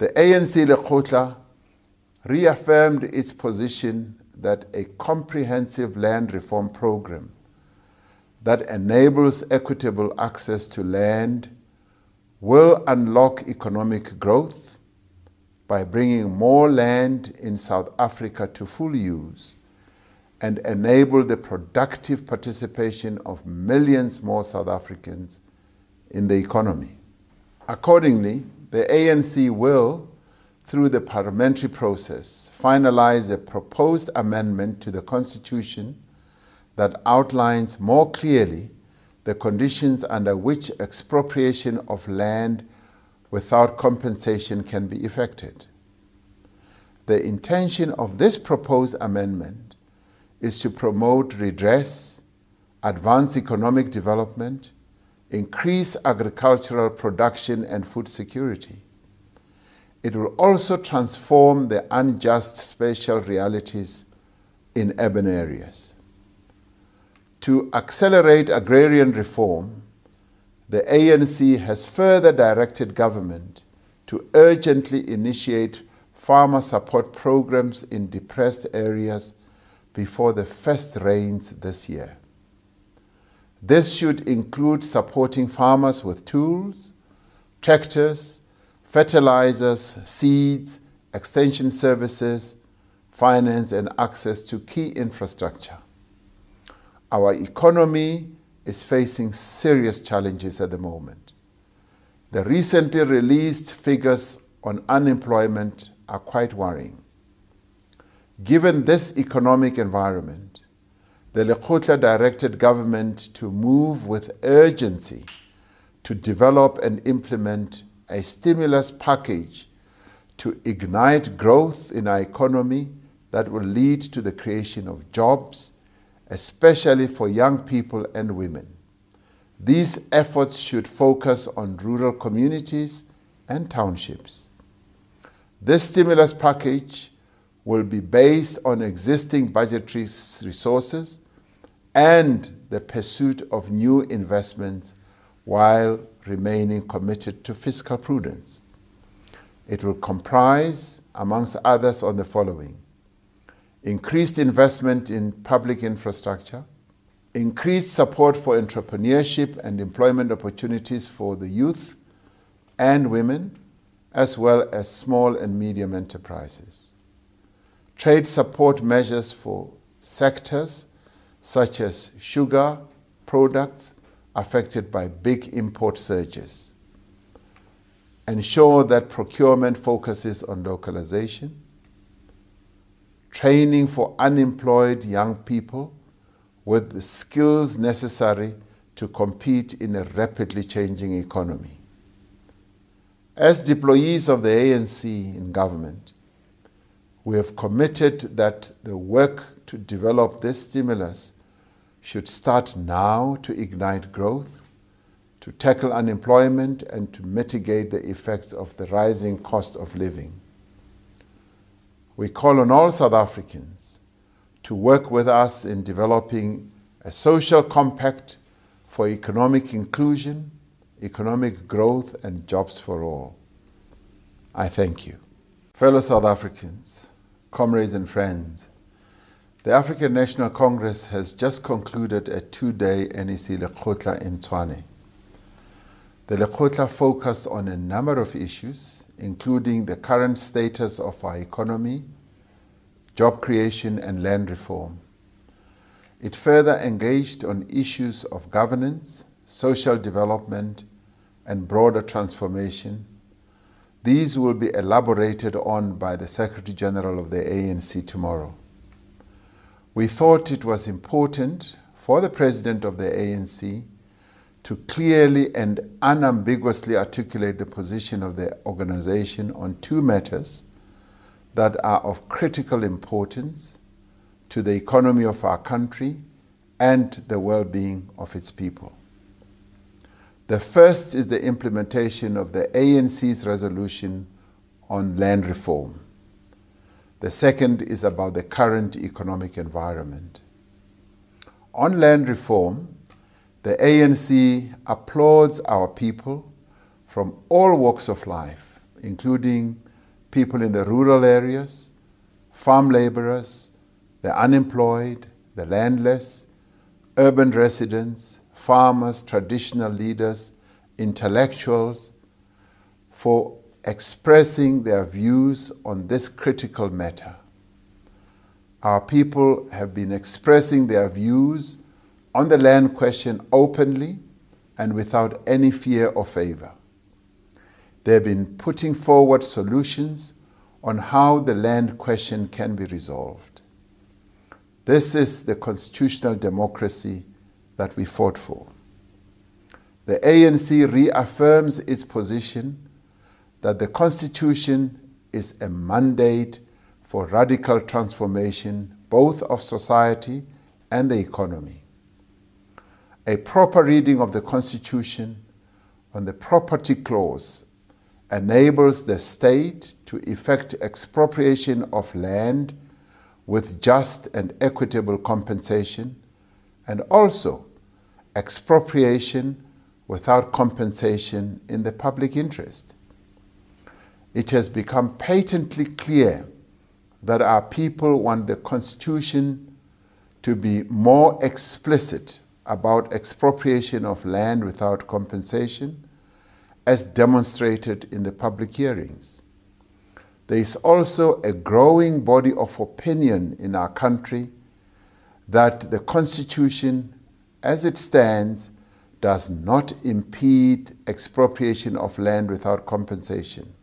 The ANC Lekgotla reaffirmed its position that a comprehensive land reform program that enables equitable access to land will unlock economic growth by bringing more land in South Africa to full use and enable the productive participation of millions more South Africans in the economy. Accordingly, the ANC will, through the parliamentary process, finalize a proposed amendment to the Constitution that outlines more clearly the conditions under which expropriation of land without compensation can be effected. The intention of this proposed amendment is to promote redress, advance economic development, increase agricultural production and food security. It will also transform the unjust spatial realities in urban areas. To accelerate agrarian reform, the ANC has further directed government to urgently initiate farmer support programs in depressed areas before the first rains this year. This should include supporting farmers with tools, tractors, fertilizers, seeds, extension services, finance, and access to key infrastructure. Our economy is facing serious challenges at the moment. The recently released figures on unemployment are quite worrying. Given this economic environment, the Lekgotla directed government to move with urgency to develop and implement a stimulus package to ignite growth in our economy that will lead to the creation of jobs, especially for young people and women. These efforts should focus on rural communities and townships. This stimulus package will be based on existing budgetary resources and the pursuit of new investments while remaining committed to fiscal prudence. It will comprise, amongst others, on the following increased investment in public infrastructure, increased support for entrepreneurship and employment opportunities for the youth and women, as well as small and medium enterprises trade support measures for sectors such as sugar products affected by big import surges. Ensure that procurement focuses on localization. Training for unemployed young people with the skills necessary to compete in a rapidly changing economy. As deployees of the ANC in government, we have committed that the work to develop this stimulus should start now to ignite growth, to tackle unemployment, and to mitigate the effects of the rising cost of living. We call on all South Africans to work with us in developing a social compact for economic inclusion, economic growth, and jobs for all. I thank you. Fellow South Africans, comrades and friends, the African National Congress has just concluded a two-day NEC Lekgotla in Tshwane. The Lekgotla focused on a number of issues, including the current status of our economy, job creation and land reform. It further engaged on issues of governance, social development, and broader transformation, these will be elaborated on by the Secretary General of the ANC tomorrow. We thought it was important for the President of the ANC to clearly and unambiguously articulate the position of the organization on two matters that are of critical importance to the economy of our country and the well-being of its people. The first is the implementation of the ANC's resolution on land reform. The second is about the current economic environment. On land reform, the ANC applauds our people from all walks of life, including people in the rural areas, farm laborers, the unemployed, the landless, urban residents, farmers, traditional leaders, intellectuals, for expressing their views on this critical matter. Our people have been expressing their views on the land question openly and without any fear or favor. They've been putting forward solutions on how the land question can be resolved. This is the constitutional democracy that we fought for. The ANC reaffirms its position that the Constitution is a mandate for radical transformation both of society and the economy. A proper reading of the Constitution on the property clause enables the state to effect expropriation of land with just and equitable compensation and also expropriation without compensation in the public interest. It has become patently clear that our people want the Constitution to be more explicit about expropriation of land without compensation, as demonstrated in the public hearings. There is also a growing body of opinion in our country that the Constitution, as it stands, does not impede expropriation of land without compensation.